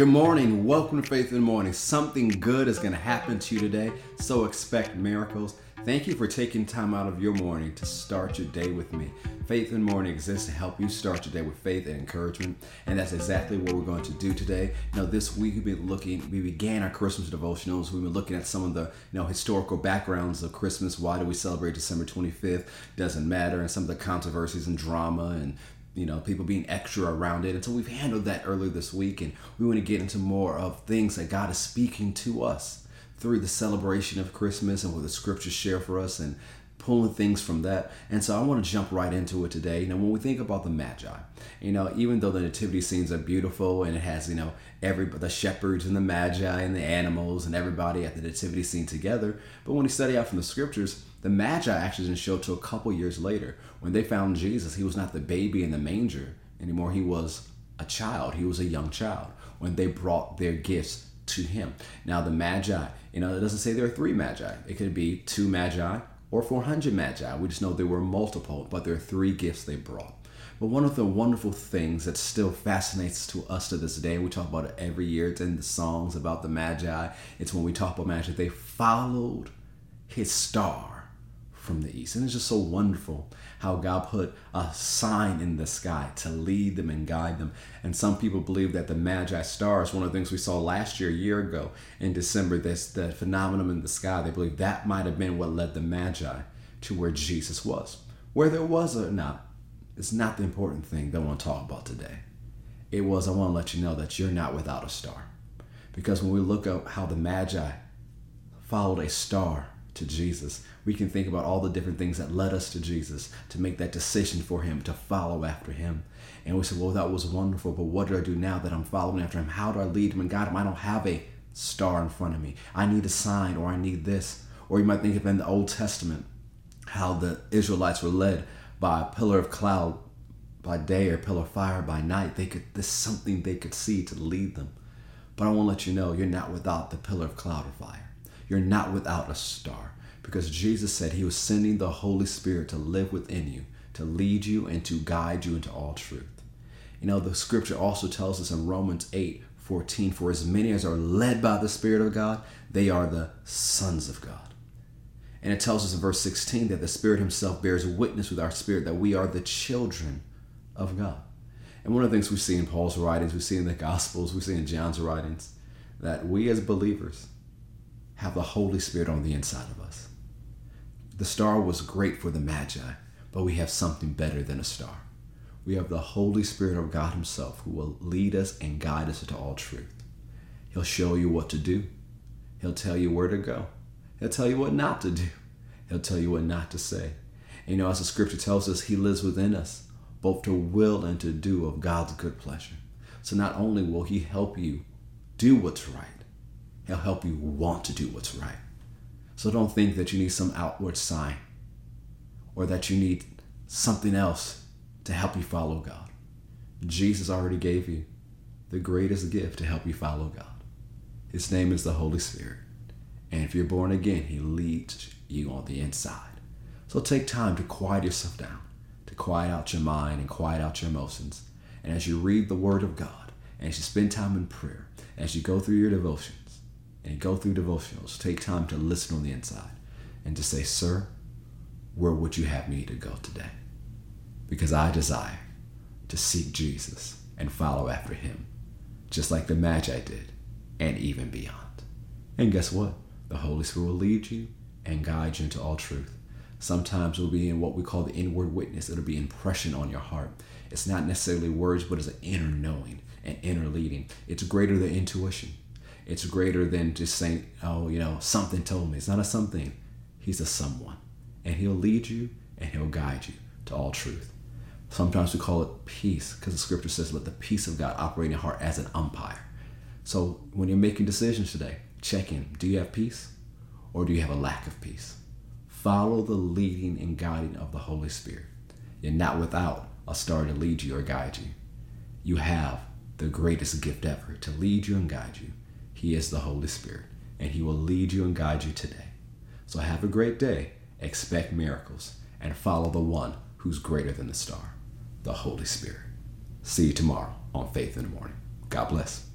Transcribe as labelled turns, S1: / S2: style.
S1: Good morning. Welcome to Faith in the Morning. Something good is going to happen to you today, so expect miracles. Thank you for taking time out of your morning to start your day with me. Faith in the Morning exists to help you start your day with faith and encouragement, and that's exactly what we're going to do today. You know, this week we've been looking, we began our Christmas devotionals. We've been looking at some of the, you know, historical backgrounds of Christmas. Why do we celebrate December 25th? Doesn't matter, and some of the controversies and drama and you know, people being extra around it. And so we've handled that earlier this week, and we want to get into more of things that God is speaking to us through the celebration of Christmas and what the scriptures share for us and pulling things from that. And so I want to jump right into it today. You know, when we think about the Magi, you know, even though the nativity scenes are beautiful and it has, you know, every the shepherds and the Magi and the animals and everybody at the nativity scene together, but when you study out from the scriptures, the Magi actually didn't show till a couple years later. When they found Jesus, he was not the baby in the manger anymore. He was a child. He was a young child when they brought their gifts to him. Now the Magi, you know, it doesn't say there are three Magi. It could be two Magi or 400 Magi. We just know there were multiple, but there are three gifts they brought. But one of the wonderful things that still fascinates to us to this day, we talk about it every year, it's in the songs about the Magi. It's when we talk about Magi, they followed his star from the east. And it's just so wonderful how God put a sign in the sky to lead them and guide them. And some people believe that the Magi star is one of the things we saw last year, a year ago in December, this the phenomenon in the sky. They believe that might have been what led the Magi to where Jesus was. Whether it was or not, it's not the important thing that I want to talk about today. It was, I want to let you know that you're not without a star. Because when we look at how the Magi followed a star to Jesus, we can think about all the different things that led us to Jesus to make that decision for him, to follow after him. And we say, well, that was wonderful, but what do I do now that I'm following after him? How do I lead him and guide him? I don't have a star in front of me. I need a sign or I need this. Or you might think of in the Old Testament how the Israelites were led by a pillar of cloud by day or pillar of fire by night. They could there's something they could see to lead them. But I want to let you know you're not without the pillar of cloud or fire. You're not without a star because Jesus said he was sending the Holy Spirit to live within you, to lead you and to guide you into all truth. You know, the scripture also tells us in Romans 8 14, for as many as are led by the Spirit of God, they are the sons of God. And it tells us in verse 16 that the Spirit Himself bears witness with our spirit that we are the children of God. And one of the things we see in Paul's writings, we see in the Gospels, we see in John's writings, that we as believers, have the Holy Spirit on the inside of us. The star was great for the Magi, but we have something better than a star. We have the Holy Spirit of God Himself who will lead us and guide us into all truth. He'll show you what to do, He'll tell you where to go, He'll tell you what not to do, He'll tell you what not to say. And you know, as the scripture tells us, He lives within us, both to will and to do of God's good pleasure. So not only will He help you do what's right, He'll help you want to do what's right. So don't think that you need some outward sign or that you need something else to help you follow God. Jesus already gave you the greatest gift to help you follow God. His name is the Holy Spirit. And if you're born again, He leads you on the inside. So take time to quiet yourself down, to quiet out your mind and quiet out your emotions. And as you read the Word of God, and as you spend time in prayer, as you go through your devotion, and go through devotionals, take time to listen on the inside and to say, Sir, where would you have me to go today? Because I desire to seek Jesus and follow after him, just like the Magi did, and even beyond. And guess what? The Holy Spirit will lead you and guide you into all truth. Sometimes it will be in what we call the inward witness. It'll be impression on your heart. It's not necessarily words, but it's an inner knowing, an inner leading. It's greater than intuition. It's greater than just saying, oh, you know, something told me. It's not a something. He's a someone. And he'll lead you and he'll guide you to all truth. Sometimes we call it peace because the scripture says, let the peace of God operate in your heart as an umpire. So when you're making decisions today, check in. Do you have peace or do you have a lack of peace? Follow the leading and guiding of the Holy Spirit. You're not without a star to lead you or guide you. You have the greatest gift ever to lead you and guide you. He is the Holy Spirit, and He will lead you and guide you today. So have a great day, expect miracles, and follow the one who's greater than the star, the Holy Spirit. See you tomorrow on Faith in the Morning. God bless.